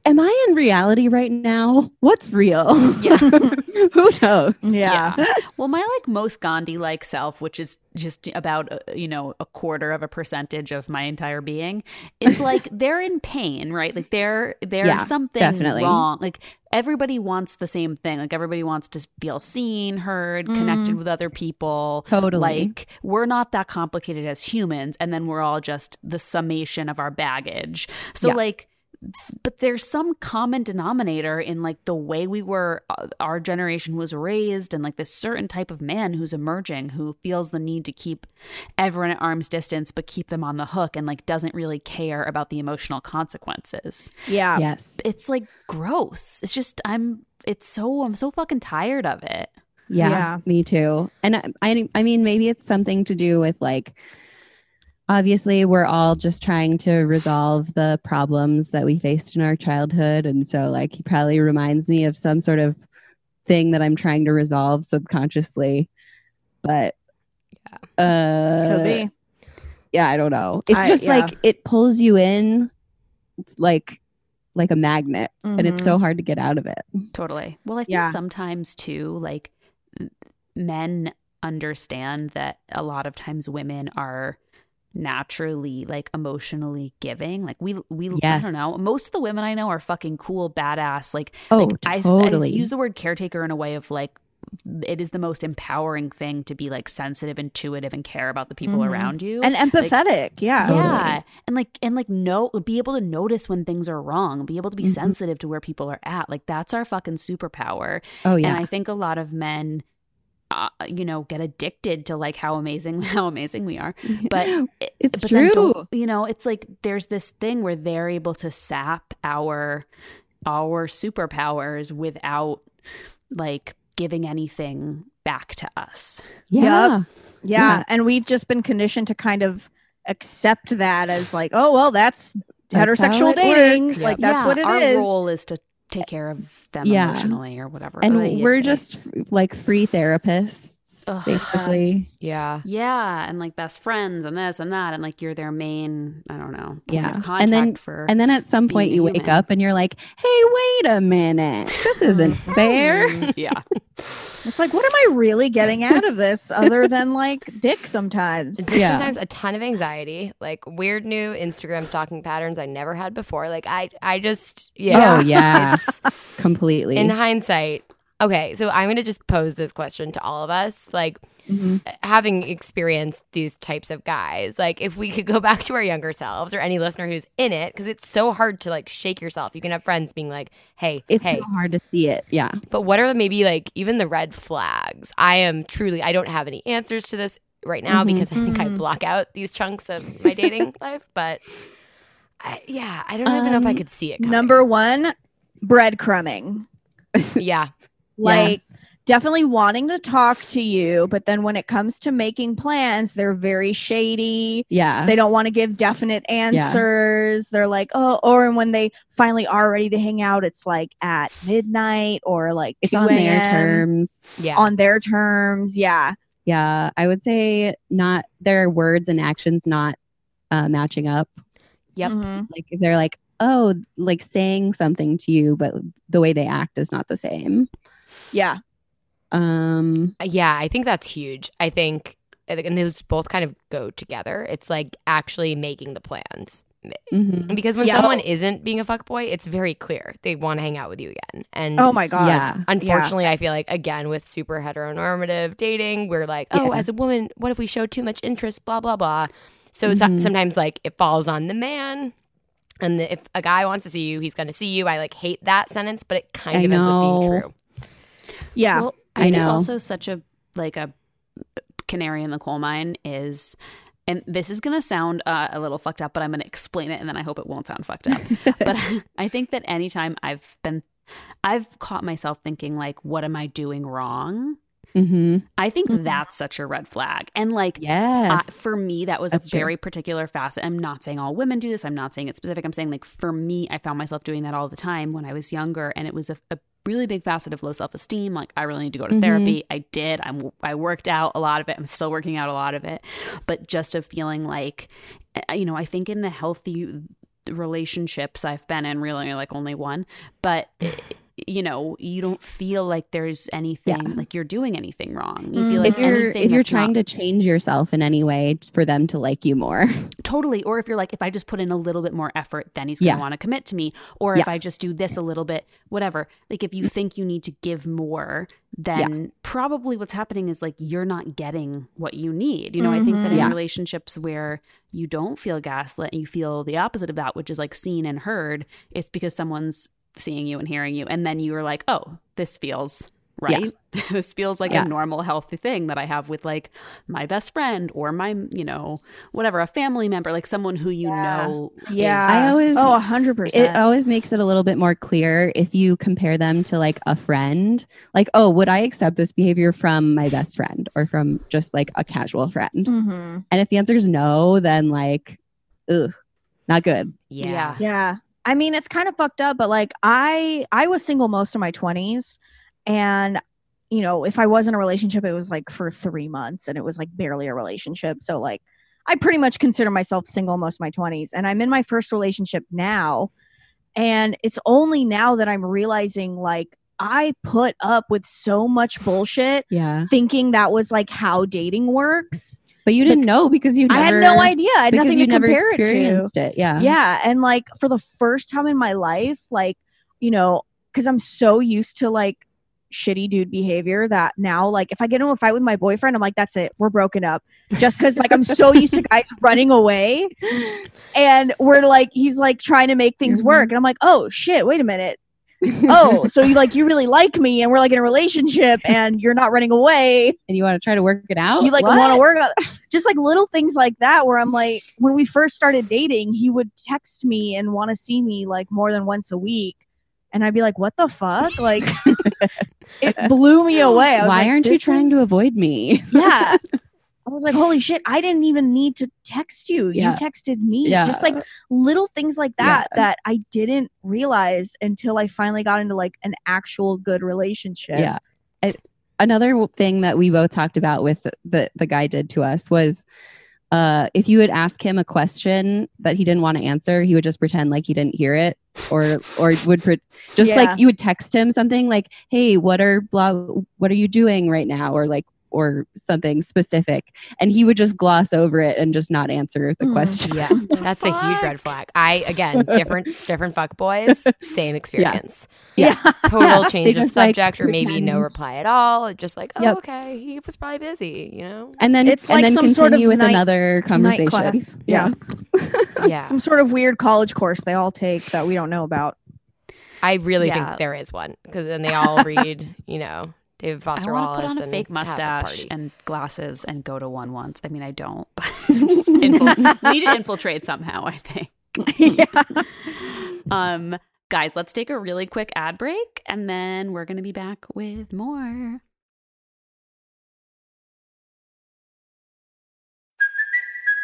am I in reality right now? What's real?
Yeah.
Who knows?
Yeah.
Well, my like most Gandhi like self, which is just about uh, you know a quarter of a percentage of my entire being, is like they're in pain, right? Like they're there's
Yeah,
something
definitely.
wrong. Like everybody wants the same thing. Like everybody wants to feel seen, heard, connected with other people.
Totally.
Like we're not that complicated as humans, and then we're all just the summation of our baggage. So
Yeah.
like but there's some common denominator in like the way we were uh, our generation was raised and like this certain type of man who's emerging who feels the need to keep everyone at arm's distance but keep them on the hook and like doesn't really care about the emotional consequences
Yeah.
yes.
it's like gross it's just i'm it's so i'm so fucking tired of it
Yeah,
Yeah.
me too. And I, I, I mean, maybe it's something to do with like, obviously, we're all just trying to resolve the problems that we faced in our childhood, and so like he probably reminds me of some sort of thing that I'm trying to resolve subconsciously. But uh,
Could be.
yeah, I don't know. It's
I-
just
yeah.
like it pulls you in, it's like like a magnet, and it's so hard to get out of it.
Totally. Well, I think
Yeah.
sometimes too, like men understand that a lot of times women are naturally like emotionally giving like we we i don't know most of the women i know are fucking cool badass like
Oh,
like, I, s- I
totally.
use the word caretaker in a way of like it is the most empowering thing to be like sensitive intuitive and care about the people
Mhm.
around you
And empathetic. yeah.
Totally.
yeah and like and like know be able to notice when things are wrong be able to be
Mhm.
sensitive to where people are at like that's our fucking superpower
oh yeah,
and i think a lot of men uh, you know get addicted to like how amazing how amazing we are but
it's
but
true.
you know it's like there's this thing where they're able to sap our our superpowers without like giving anything back to us
Yeah.
Yeah.
Yeah.
And we've just been conditioned to kind of accept that as like, oh, well, that's,
That's
heterosexual
it
dating.
works.
Like, that's
Yeah,
what it
our
is.
role is to take care of them
Yeah.
emotionally or whatever
and
Oh,
we're just like free therapists
Ugh.
basically
Yeah.
Yeah, and like best friends and this and that, and like you're their main, I don't know, point
Yeah.
of
And then-
for.
and then at some point
Being a
you wake up and you're like hey wait a minute this isn't fair
yeah,
It's like, what am I really getting out of this other than like dick sometimes?
It's
Yeah.
sometimes a ton of anxiety, like weird new Instagram stalking patterns I never had before. Like I I just yeah.
oh yeah
It's,
completely
in hindsight. Okay, so I'm going to just pose this question to all of us. Like
Mhm.
having experienced these types of guys, like if we could go back to our younger selves or any listener who's in it because it's so hard to like shake yourself. You can have friends being like, "Hey,
it's
hey,
so hard to see it yeah
But what are maybe like even the red flags? I am truly, I don't have any answers to this right now
Mhm.
because I think I
Mhm.
block out these chunks of my dating life. But I, yeah, I don't even know if I
Um,
could see it. Coming.
Number one, breadcrumbing.
yeah,
Like, definitely wanting to talk to you, but then when it comes to making plans, they're very shady.
Yeah.
They don't want to give definite answers. They're like, oh, or and when they finally are ready to hang out, it's like at midnight or like
it's
2
on their terms.
Yeah.
On their terms. Yeah.
Yeah. I would say not their words and actions not uh, matching up.
Yep.
Mhm.
Like if they're like, oh, like saying something to you, but the way they act is not the same.
Yeah.
Um
Yeah, I think that's huge. I think, and those both kind of go together. It's like actually making the plans.
mhm.
Because when
Yeah.
someone isn't being a fuckboy, it's very clear they want to hang out with you again. And
Oh my God.
Yeah.
unfortunately, I feel like, again, with super heteronormative dating, we're like, oh,
Yeah.
as a woman, what if we show too much interest? Blah, blah, blah. So so-
Mhm.
sometimes, like, it falls on the man. And the, if a guy wants to see you, he's going to see you. I like hate that sentence, but it kind
I
of ends up being true.
Yeah.
Well,
I
I, think
know.
also such a like a canary in the coal mine is and this is going to sound uh, a little fucked up, but I'm going to explain it and then I hope it won't sound fucked up. but I think that anytime I've been I've caught myself thinking like what am I doing wrong?
Mhm.
I think
Mhm.
that's such a red flag. And like uh, for me, that was
That's
a
true.
very particular facet. I'm not saying all women do this. I'm not saying it's specific. I'm saying like for me, I found myself doing that all the time when I was younger, and it was a, a really big facet of low self esteem. Like I really need to go to
Mhm.
therapy. I did. I'm I worked out a lot of it. I'm still working out a lot of it, but just of feeling like, uh, you know, I think in the healthy relationships I've been in, really like only one, but. You know, you don't feel like there's anything
Yeah.
like you're doing anything wrong. You
Mm.
feel like
if you're
anything
if you're
that's not-
trying to change yourself in any way for them to like you more.
Totally. Or if you're like, if I just put in a little bit more effort, then he's going to
Yeah.
want to commit to me. Or if I just do this a little bit, whatever. Like if you think you need to give more, then probably what's happening is like you're not getting what you need. You know, I think that in
Mhm. Yeah.
relationships where you don't feel gaslit and you feel the opposite of that, which is like seen and heard, it's because someone's seeing you and hearing you. And then you're like, oh, this feels
Yeah.
right. this feels like
Yeah.
a normal, healthy thing that I have with like my best friend or my, you know, whatever, a family member, like someone who you
Yeah.
know.
Yeah.
I always-
Oh, a hundred percent.
It always makes it a little bit more clear if you compare them to like a friend. Like, oh, would I accept this behavior from my best friend or from just like a casual friend?
Mhm.
And if the answer is no, then like, ugh, not good.
Yeah.
Yeah.
I mean, it's kind of fucked up, but like I I was single most of my 20s and you know, if I was in a relationship it was like for 3 months and it was like barely a relationship. So like I pretty much consider myself single most of my 20s and I'm in my first relationship now and it's only now that I'm realizing like I put up with so much bullshit
Yeah.
thinking that was like how dating works.
But you didn't know because you
I had no idea. I had nothing to
never
compare it to
experienced it. Yeah.
yeah and like for the first time in my life like you know because i'm so used to like shitty dude behavior that now like if i get into a fight with my boyfriend i'm like that's it we're broken up just because like i'm so used to guys running away and we're like he's like trying to make things
Mhm.
work and i'm like oh shit wait a minute oh so you like you really like me and we're like in a relationship and you're not running away.
And you want to try to work it out.
you like want to work on just like little things like that where i'm like when we first started dating he would text me and want to see me like more than once a week. And i'd be like what the fuck? Like it blew me away. I was
Why
like,
aren't you trying to avoid me?
yeah i was like holy shit i didn't even need to text you
Yeah.
you texted me
Yeah.
just like little things like that
Yeah.
that i didn't realize until i finally got into like an actual good relationship
Yeah. I, another thing that we both talked about with the the guy did to us was uh if you would ask him a question that he didn't want to answer, he would just pretend like he didn't hear it or or would pre- just
Yeah.
like you would text him something like, "Hey, what are blah what are you doing right now?" or like or something specific and he would just gloss over it and just not answer the
Mm.
question.
Yeah, that's a huge red flag. I again, different different fuck boys, same experience.
yeah,
Total change of
just, like,
subject, or maybe no reply at all. Just like, oh,
Yep.
okay, he was probably busy, you know?
And then
It's
and
like
then
some sort of
continue with
night-
another
Night
conversation.
class. yeah
Yeah,
some sort of weird college course they all take that we don't know about.
I really
Yeah.
think there is one because then they all read, you know, David
I
Foster
want to put on a fake mustache and glasses and go to one once. I mean, I don't. Infil- we need to infiltrate somehow. I think.
yeah.
Um, guys, let's take a really quick ad break, and then we're gonna be back with more.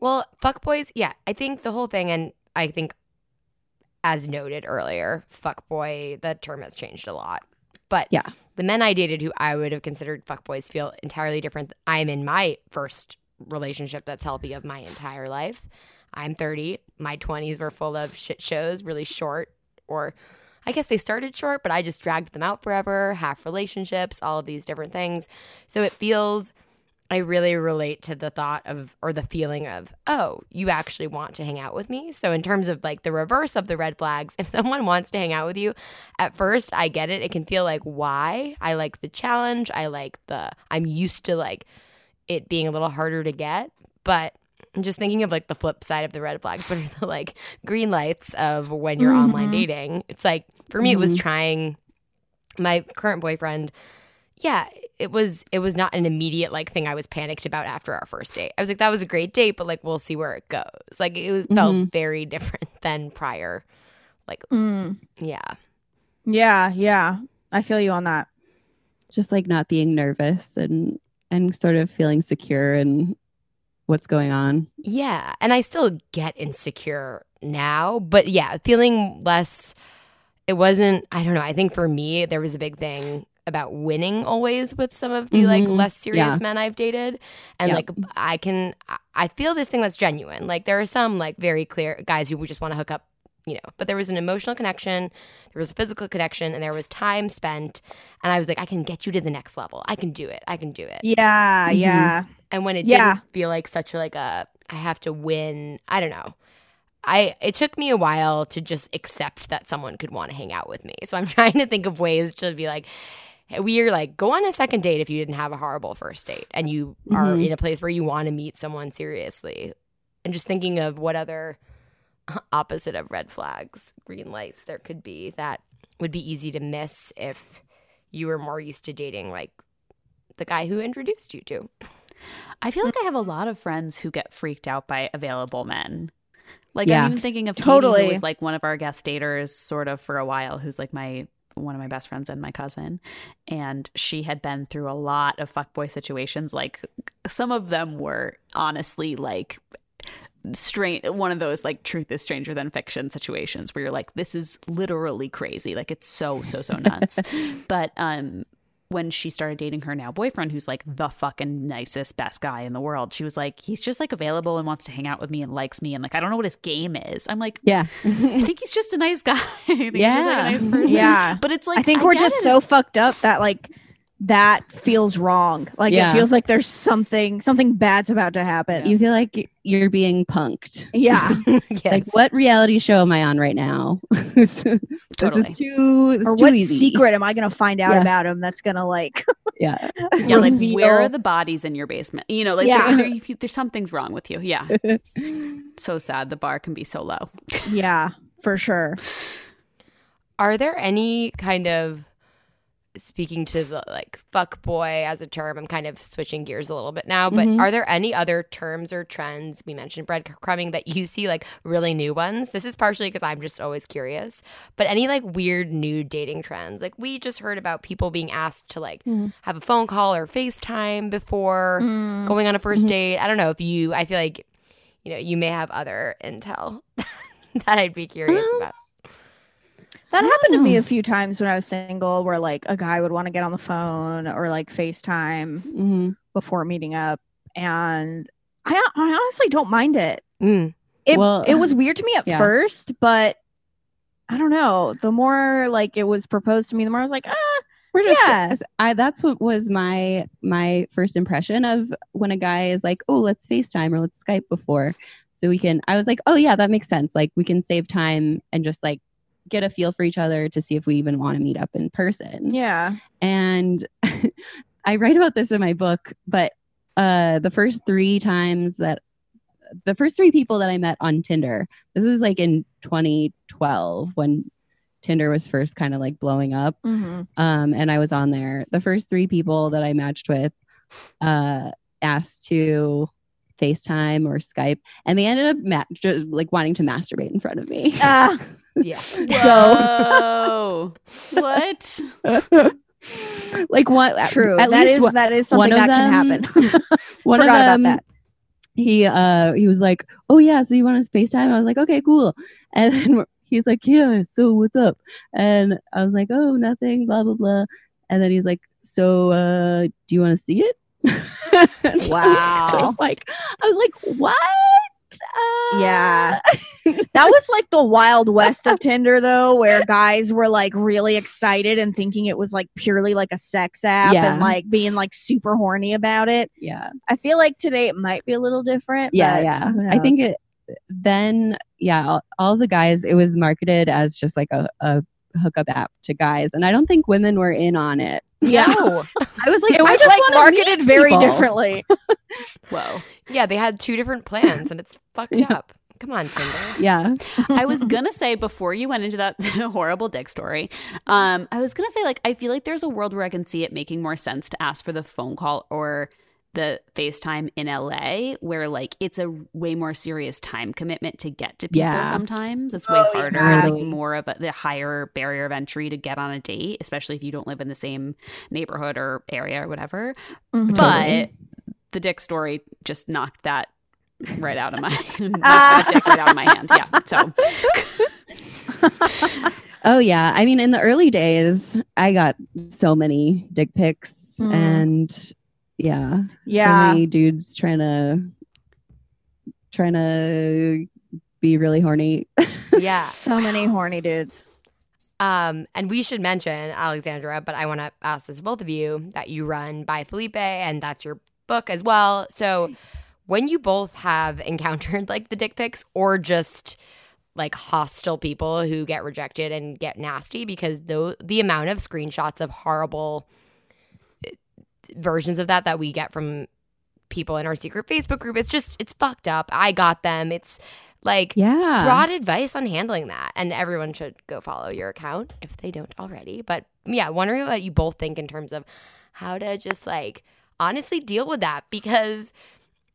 Well, fuckboys, yeah, I think the whole thing, and I think, as noted earlier, fuckboy, the term has changed a lot. But
Yeah.
the men I dated who I would have considered fuckboys feel entirely different. I'm in my first relationship that's healthy of my entire life. I'm 30. My 20s were full of shit shows, really short, or I guess they started short, but I just dragged them out forever, half relationships, all of these different things. So it feels I really relate to the thought of or the feeling of, oh, you actually want to hang out with me. So in terms of like the reverse of the red flags, if someone wants to hang out with you, at first I get it. It can feel like why? I like the challenge. I like the I'm used to like it being a little harder to get, but I'm just thinking of like the flip side of the red flags, but are the like green lights of when you're online mm-hmm. dating? It's like for me, it was mm-hmm. trying my current boyfriend. Yeah, it was it was not an immediate like thing I was panicked about after our first date. I was like, that was a great date, but like we'll see where it goes. Like it was, felt very different than prior. Like
Mm.
yeah,
Yeah, yeah. I feel you on that.
Just like not being nervous and and sort of feeling secure in what's going on.
Yeah, and I still get insecure now, but yeah, feeling less it wasn't I don't know, I think for me there was a big thing about winning always with some of the like
Mhm.
less serious
Yeah.
men I've dated and
Yeah.
like I can I- I feel this thing that's genuine. Like there are some like very clear guys who would just want to hook up, you know, but there was an emotional connection, there was a physical connection and there was time spent and I was like I can get you to the next level. I can do it. I can do it.
Yeah,
Mhm.
yeah.
And when it
Yeah.
didn't feel like such a, like a I have to win, I don't know. I it took me a while to just accept that someone could want to hang out with me. So I'm trying to think of ways to be like hey, we're like go on a second date if you didn't have a horrible first date and you are
Mhm.
in a place where you want to meet someone seriously. And just thinking of what other opposite of red flags, green lights there could be that would be easy to miss if you were more used to dating like the guy who introduced you to.
I feel like I have a lot of friends who get freaked out by available men. Like
Yeah.
I'm even thinking of Katie,
Totally.
who was like one of our guest daters, sort of for a while, who's like my one of my best friends and my cousin, and she had been through a lot of fuckboy situations. Like some of them were honestly like strange one of those like truth is stranger than fiction situations where you're like this is literally crazy like it's so so so nuts but um when she started dating her now boyfriend who's like the fucking nicest best guy in the world she was like he's just like available and wants to hang out with me and likes me and like i don't know what his game is i'm like
Yeah.
i think he's just a nice guy i think he's just like a
Yeah.
nice person
Yeah.
but it's like
I think we're just
it.
so fucked up that like that feels wrong. Like
Yeah.
it feels like there's something something bad's about to happen.
You feel like you're being punked.
yeah.
yes.
Like what reality show am I on right now? this
Totally.
is too this
or
is too
what
easy.
secret am I gonna find out
Yeah.
about him that's gonna like
Yeah.
yeah like where are the bodies in your basement you know like
Yeah.
there, there- there's something's wrong with you yeah so sad the bar can be so low
Yeah, for sure.
Are there any kind of speaking to the like fuck boy as a term? I'm kind of switching gears a little bit now, but
Mhm.
are there any other terms or trends? We mentioned breadcrumbing that you see like really new ones. This is partially because I'm just always curious, but any like weird new dating trends? Like we just heard about people being asked to like
Mhm.
have a phone call or FaceTime before
Mm.
going on a 1st
Mhm.
date. I don't know if you. I feel like you know you may have other intel that I'd be curious
Um,
about.
That happened to me
Oh.
a few times when I was single, where like a guy would want to get on the phone or like FaceTime
Mhm.
before meeting up, and I, I honestly don't mind it.
Mm.
It
Well,
it was weird to me at
yeah.
first, but I don't know. The more like it was proposed to me, the more I was like, ah,
We're just
Yeah.
I that's what was my my first impression of when a guy is like, "Oh, let's FaceTime or let's Skype before." So we can I was like, "Oh yeah, that makes sense. Like we can save time and just like get a feel for each other to see if we even want to meet up in person."
yeah,
And I write about this in my book, but uh the first three times that the first three people that I met on Tinder. This was like in 2012 when Tinder was first kind of like blowing up.
Mhm.
Um, and I was on there. The first three people that I matched with uh asked to FaceTime or Skype, and they ended up ma- just like wanting to masturbate in front of me.
Ah,
Yeah.
Whoa. what?
like what?
true.
At
that
least
is
one-
that is something
of
that can happen.
one
Forgot
of
about that.
he uh he was like, "Oh yeah, so you want to FaceTime?" I was like, "Okay, cool." And then he's like, "Yeah, so what's up?" And I was like, "Oh, nothing." Blah blah blah. And then he's like, "So, uh, do you want to see it?"
Wow.
like, I was like, "What?" Uh,
Yeah. that was like the wild west of Tinder though, where guys were like really excited and thinking it was like purely like a sex app
Yeah.
and like being like super horny about it.
yeah,
I feel like today it might be a little different.
yeah,
but
yeah. I think it. Then, yeah, all, all the guys. It was marketed as just like a, a hookup app to guys, and I don't think women were in on it.
Yeah.
No.
I was like,
It
I
was
just
like marketed very
people.
differently.
Whoa.
Yeah, they had two different plans and it's fucked
Yeah.
up. Come on, Tinder.
Yeah,
I was gonna say before you went into that horrible dick story, um, I was gonna say like I feel like there's a world where I can see it making more sense to ask for the phone call or the FaceTime in LA, where like it's a way more serious time commitment to get to people.
Yeah.
Sometimes it's way
Oh,
harder.
yeah.
It's like more of a the higher barrier of entry to get on a date, especially if you don't live in the same neighborhood or area or whatever.
Mhm.
But the dick story just knocked that right out of my knocked
Ah.
right out of my hand. Yeah. So
Oh yeah. I mean, in the early days, I got so many dick pics
Mm.
and yeah, Yeah. so
yeah.
many dudes trying to trying to be really horny.
Yeah.
So many horny dudes.
Um, and we should mention Alexandra, but I want to ask this of both of you that you run Bye Felipe, and that's your book as well. So, when you both have encountered like the dick pics, or just like hostile people who get rejected and get nasty, because the the amount of screenshots of horrible versions of that that we get from people in our secret Facebook group, it's just it's fucked up. I got them. It's like
yeah.
broad advice on handling that. And everyone should go follow your account if they don't already. But yeah, wondering what you both think in terms of how to just like honestly deal with that because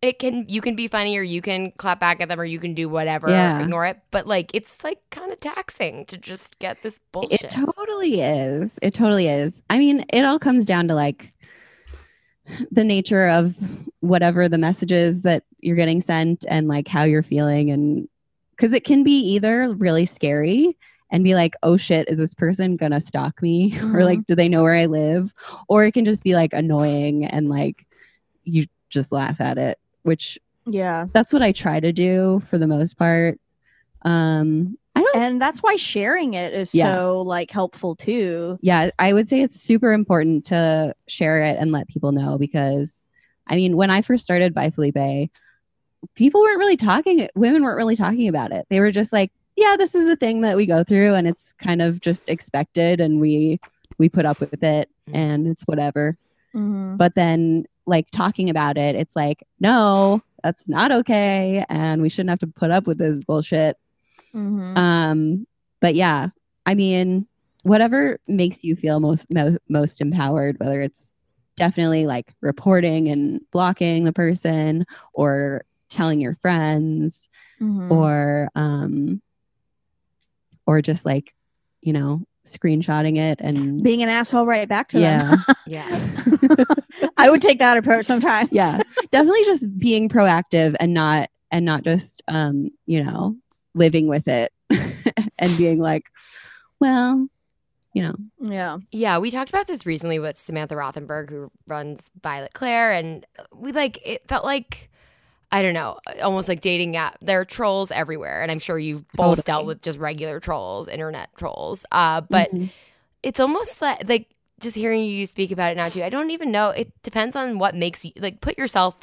it can you can be funny or you can clap back at them or you can do whatever
Yeah.
ignore it but like it's like kind of taxing to just get this bullshit
It totally is. It totally is. I mean, it all comes down to like the nature of whatever the messages that you're getting sent and like how you're feeling and because it can be either really scary and be like, oh shit, is this person gonna stalk me? or like, do they know where I live? Or it can just be like annoying and like you just laugh at it, which
Yeah.
that's what I try to do for the most part. Um,
And that's why sharing it is
Yeah.
so like helpful too.
yeah, I would say it's super important to share it and let people know because I mean, when I first started Bye Felipe, people weren't really talking, women weren't really talking about it. They were just like, yeah, this is a thing that we go through and it's kind of just expected and we we put up with it
Mhm.
and it's whatever.
Mhm.
But then like talking about it, it's like, no, that's not okay and we shouldn't have to put up with this bullshit.
Mhm.
Um, but yeah, I mean, whatever makes you feel most mo- most empowered, whether it's definitely like reporting and blocking the person, or telling your friends,
Mhm.
or um, or just like you know screenshotting it and
being an asshole right back to
them.
yeah,
yeah. I would take that approach sometimes.
yeah, definitely just being proactive and not and not just um, you know living with it and being like, well, you know,
Yeah.
Yeah, we talked about this recently with Samantha Rothenberg, who runs Violet Claire, and we like it felt like I don't know, almost like dating app. There are trolls everywhere, and I'm sure you've both
Totally.
dealt with just regular trolls, internet trolls. Uh, but
Mhm.
it's almost like like just hearing you speak about it now too. I don't even know. It depends on what makes you like put yourself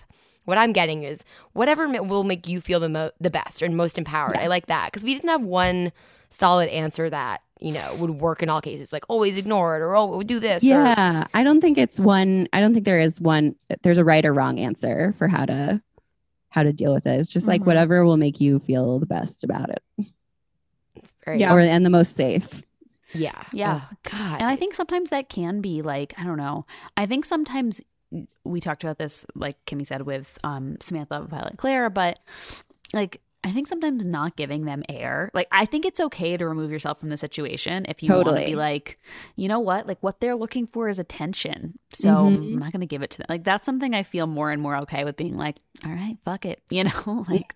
what I'm getting is whatever ma- will make you feel the mo- the best or most empowered. I like that because we didn't have one solid answer that you know would work in all cases. Like always ignore it or oh do this. Or,
Yeah, I don't think it's one. I don't think there is one. There's a right or wrong answer for how to how to deal with it. It's just like
Mhm.
whatever will make you feel the best about it,
it's very,
Yeah.
or and the most safe.
yeah,
Yeah.
Oh, God,
And I think sometimes that can be like, I don't know. I think sometimes we talked about this, like Kimmy said, with um, Samantha Violet Claire, but like, I think sometimes not giving them air. Like, I think it's okay to remove yourself from the situation if you want to be like, you know what? Like, what they're looking for is attention. So
Mhm.
I'm not going to give it to them. Like, that's something I feel more and more okay with being like, all right, fuck it. You know, like,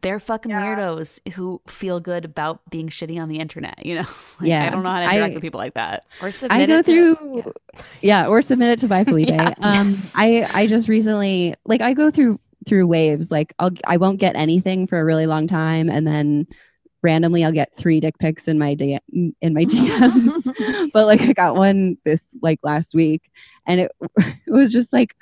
they're fucking
Yeah.
weirdos who feel good about being shitty on the internet. You know, like, I don't know how to
I-
interact with people like that.
or
I
submit
go
it to-
through, yeah. or submit it to Bye Felipe.
Yeah.
Um, I I just recently like I go through through waves. Like I'll I won't get anything for a really long time, and then randomly I'll get three dick pics in my D- in my DMs. but like I got one this like last week, and it it was just like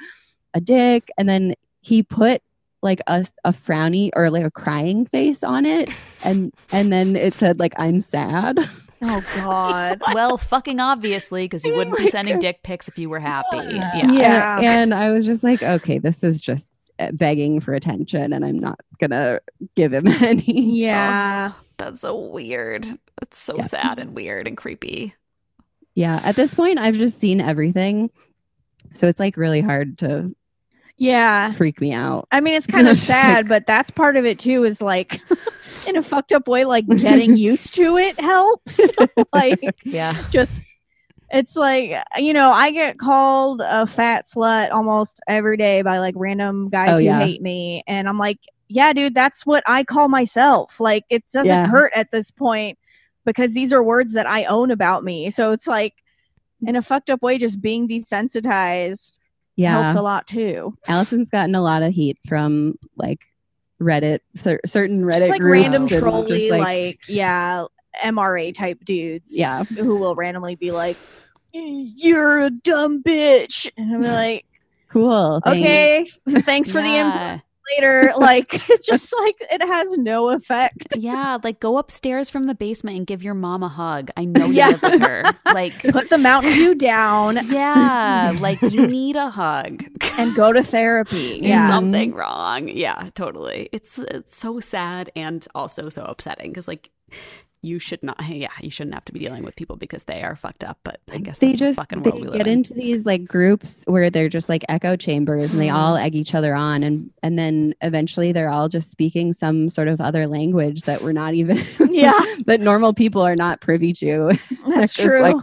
a dick, and then he put like a, a frowny or like a crying face on it and and then it said like i'm sad
Oh God.
well, fucking obviously, because you wouldn't be
Like-
sending dick pics if you were happy. Yeah.
Yeah.
And, and I was just like, okay, this is just begging for attention, and I'm not gonna give him any.
Yeah.
That's so weird. That's so
Yeah.
sad and weird and creepy.
Yeah, at this point, I've just seen everything, so it's like really hard to
Yeah.
freak me out.
I mean, it's kind of sad,
like-
but that's part of it too. Is like, in a fucked up way, like getting used to it helps. like,
yeah,
just it's like you know, I get called a fat slut almost every day by like random guys
Oh,
who
yeah.
hate me, and I'm like, yeah, dude, that's what I call myself. Like, it doesn't
Yeah.
hurt at this point because these are words that I own about me. So it's like, in a fucked up way, just being desensitized
Yeah,
helps a lot too.
Allison's gotten a lot of heat from like Reddit, cer- certain Reddit
just like
groups,
random trolly,
like,
like, yeah, MRA type dudes.
yeah,
who will randomly be like, "You're a dumb bitch," and I'm like,
cool. thanks.
"Okay, thanks for the input later." Like, it's just like it has no effect.
yeah, like go upstairs from the basement and give your mom a hug. I know you
Yeah.
live with her. Like,
Put the Mountain Dew down
yeah, like you need a hug.
and go to therapy. Yeah,
something wrong. Yeah, totally. It's it's so sad and also so upsetting because like you should not. Yeah, you shouldn't have to be dealing with people because they are fucked up. But I guess
they
the
just
fucking
they
world we live
get
in.
into these like groups where they're just like echo chambers and they
Mm-hmm.
all egg each other on and and then eventually they're all just speaking some sort of other language that we're not even
Yeah.
that normal people are not privy to
that's true.
like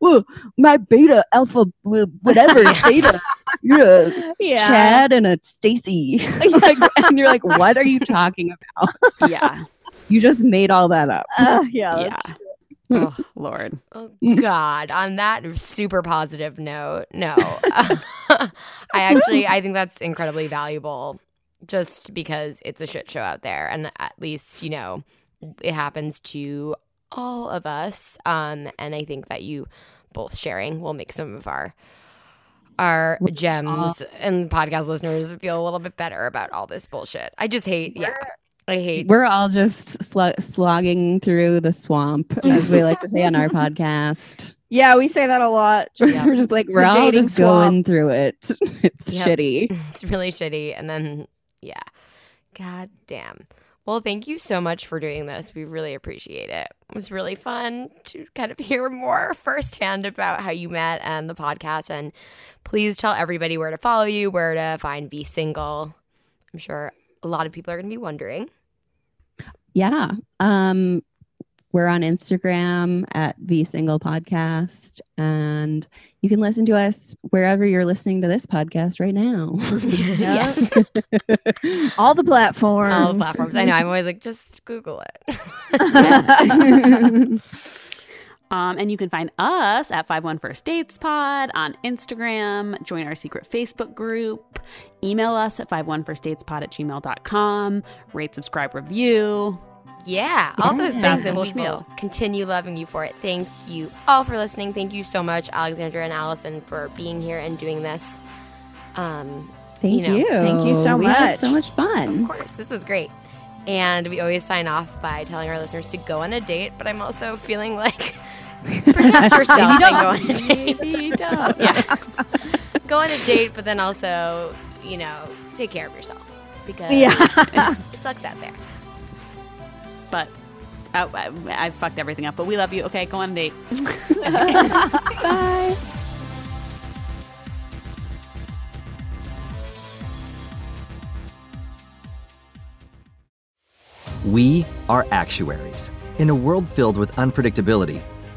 Whoa, my beta alpha whatever beta you're a
yeah,
chad and a stacy like, and you're like what are you talking about
yeah,
you just made all that up
Uh, yeah,
yeah.
true.
Oh Lord.
Oh, God, on that super positive note, no. I actually I think that's incredibly valuable just because it's a shit show out there and at least, you know, it happens to all of us. Um and I think that you both sharing will make some of our our gems and podcast listeners feel a little bit better about all this bullshit. I just hate yeah. I hate
We're all just sl- slogging through the swamp, as we like to say on our podcast.
Yeah, we say that a lot. Just,
Yeah.
We're just like we're
The
all just
swamp.
going through it. It's
Yep.
shitty.
it's really shitty and then yeah god damn well thank you so much for doing this we really appreciate it it was really fun to kind of hear more firsthand about how you met and the podcast and please tell everybody where to follow you where to find be single i'm sure a lot of people are going to be wondering
Yeah. Um, we're on Instagram at the Single Podcast, and you can listen to us wherever you're listening to this podcast right now.
All the platforms.
all the platforms i know i'm always like just google it
Um, and you can find us at 51 First Dates Pod on Instagram. Join our secret Facebook group. Email us at 51firstdatespod at gmail.com. Rate, subscribe, review.
Yeah, all those
Yeah.
things, and we will continue loving you for it. Thank you all for listening. Thank you so much, Alexandra and Allison, for being here and doing this. Um,
Thank
You know,
you.
thank you so
We had
much.
so much fun.
Of course, this was great. And we always sign off by telling our listeners to go on a date, but I'm also feeling like protect yourself and go on a date.
Maybe don't. Yeah.
Go on a date, but then also, you know, take care of yourself because
Yeah.
it sucks out there.
But I, I, I fucked everything up. But we love you. Okay, go on a date.
Bye.
We are actuaries. In a world filled with unpredictability,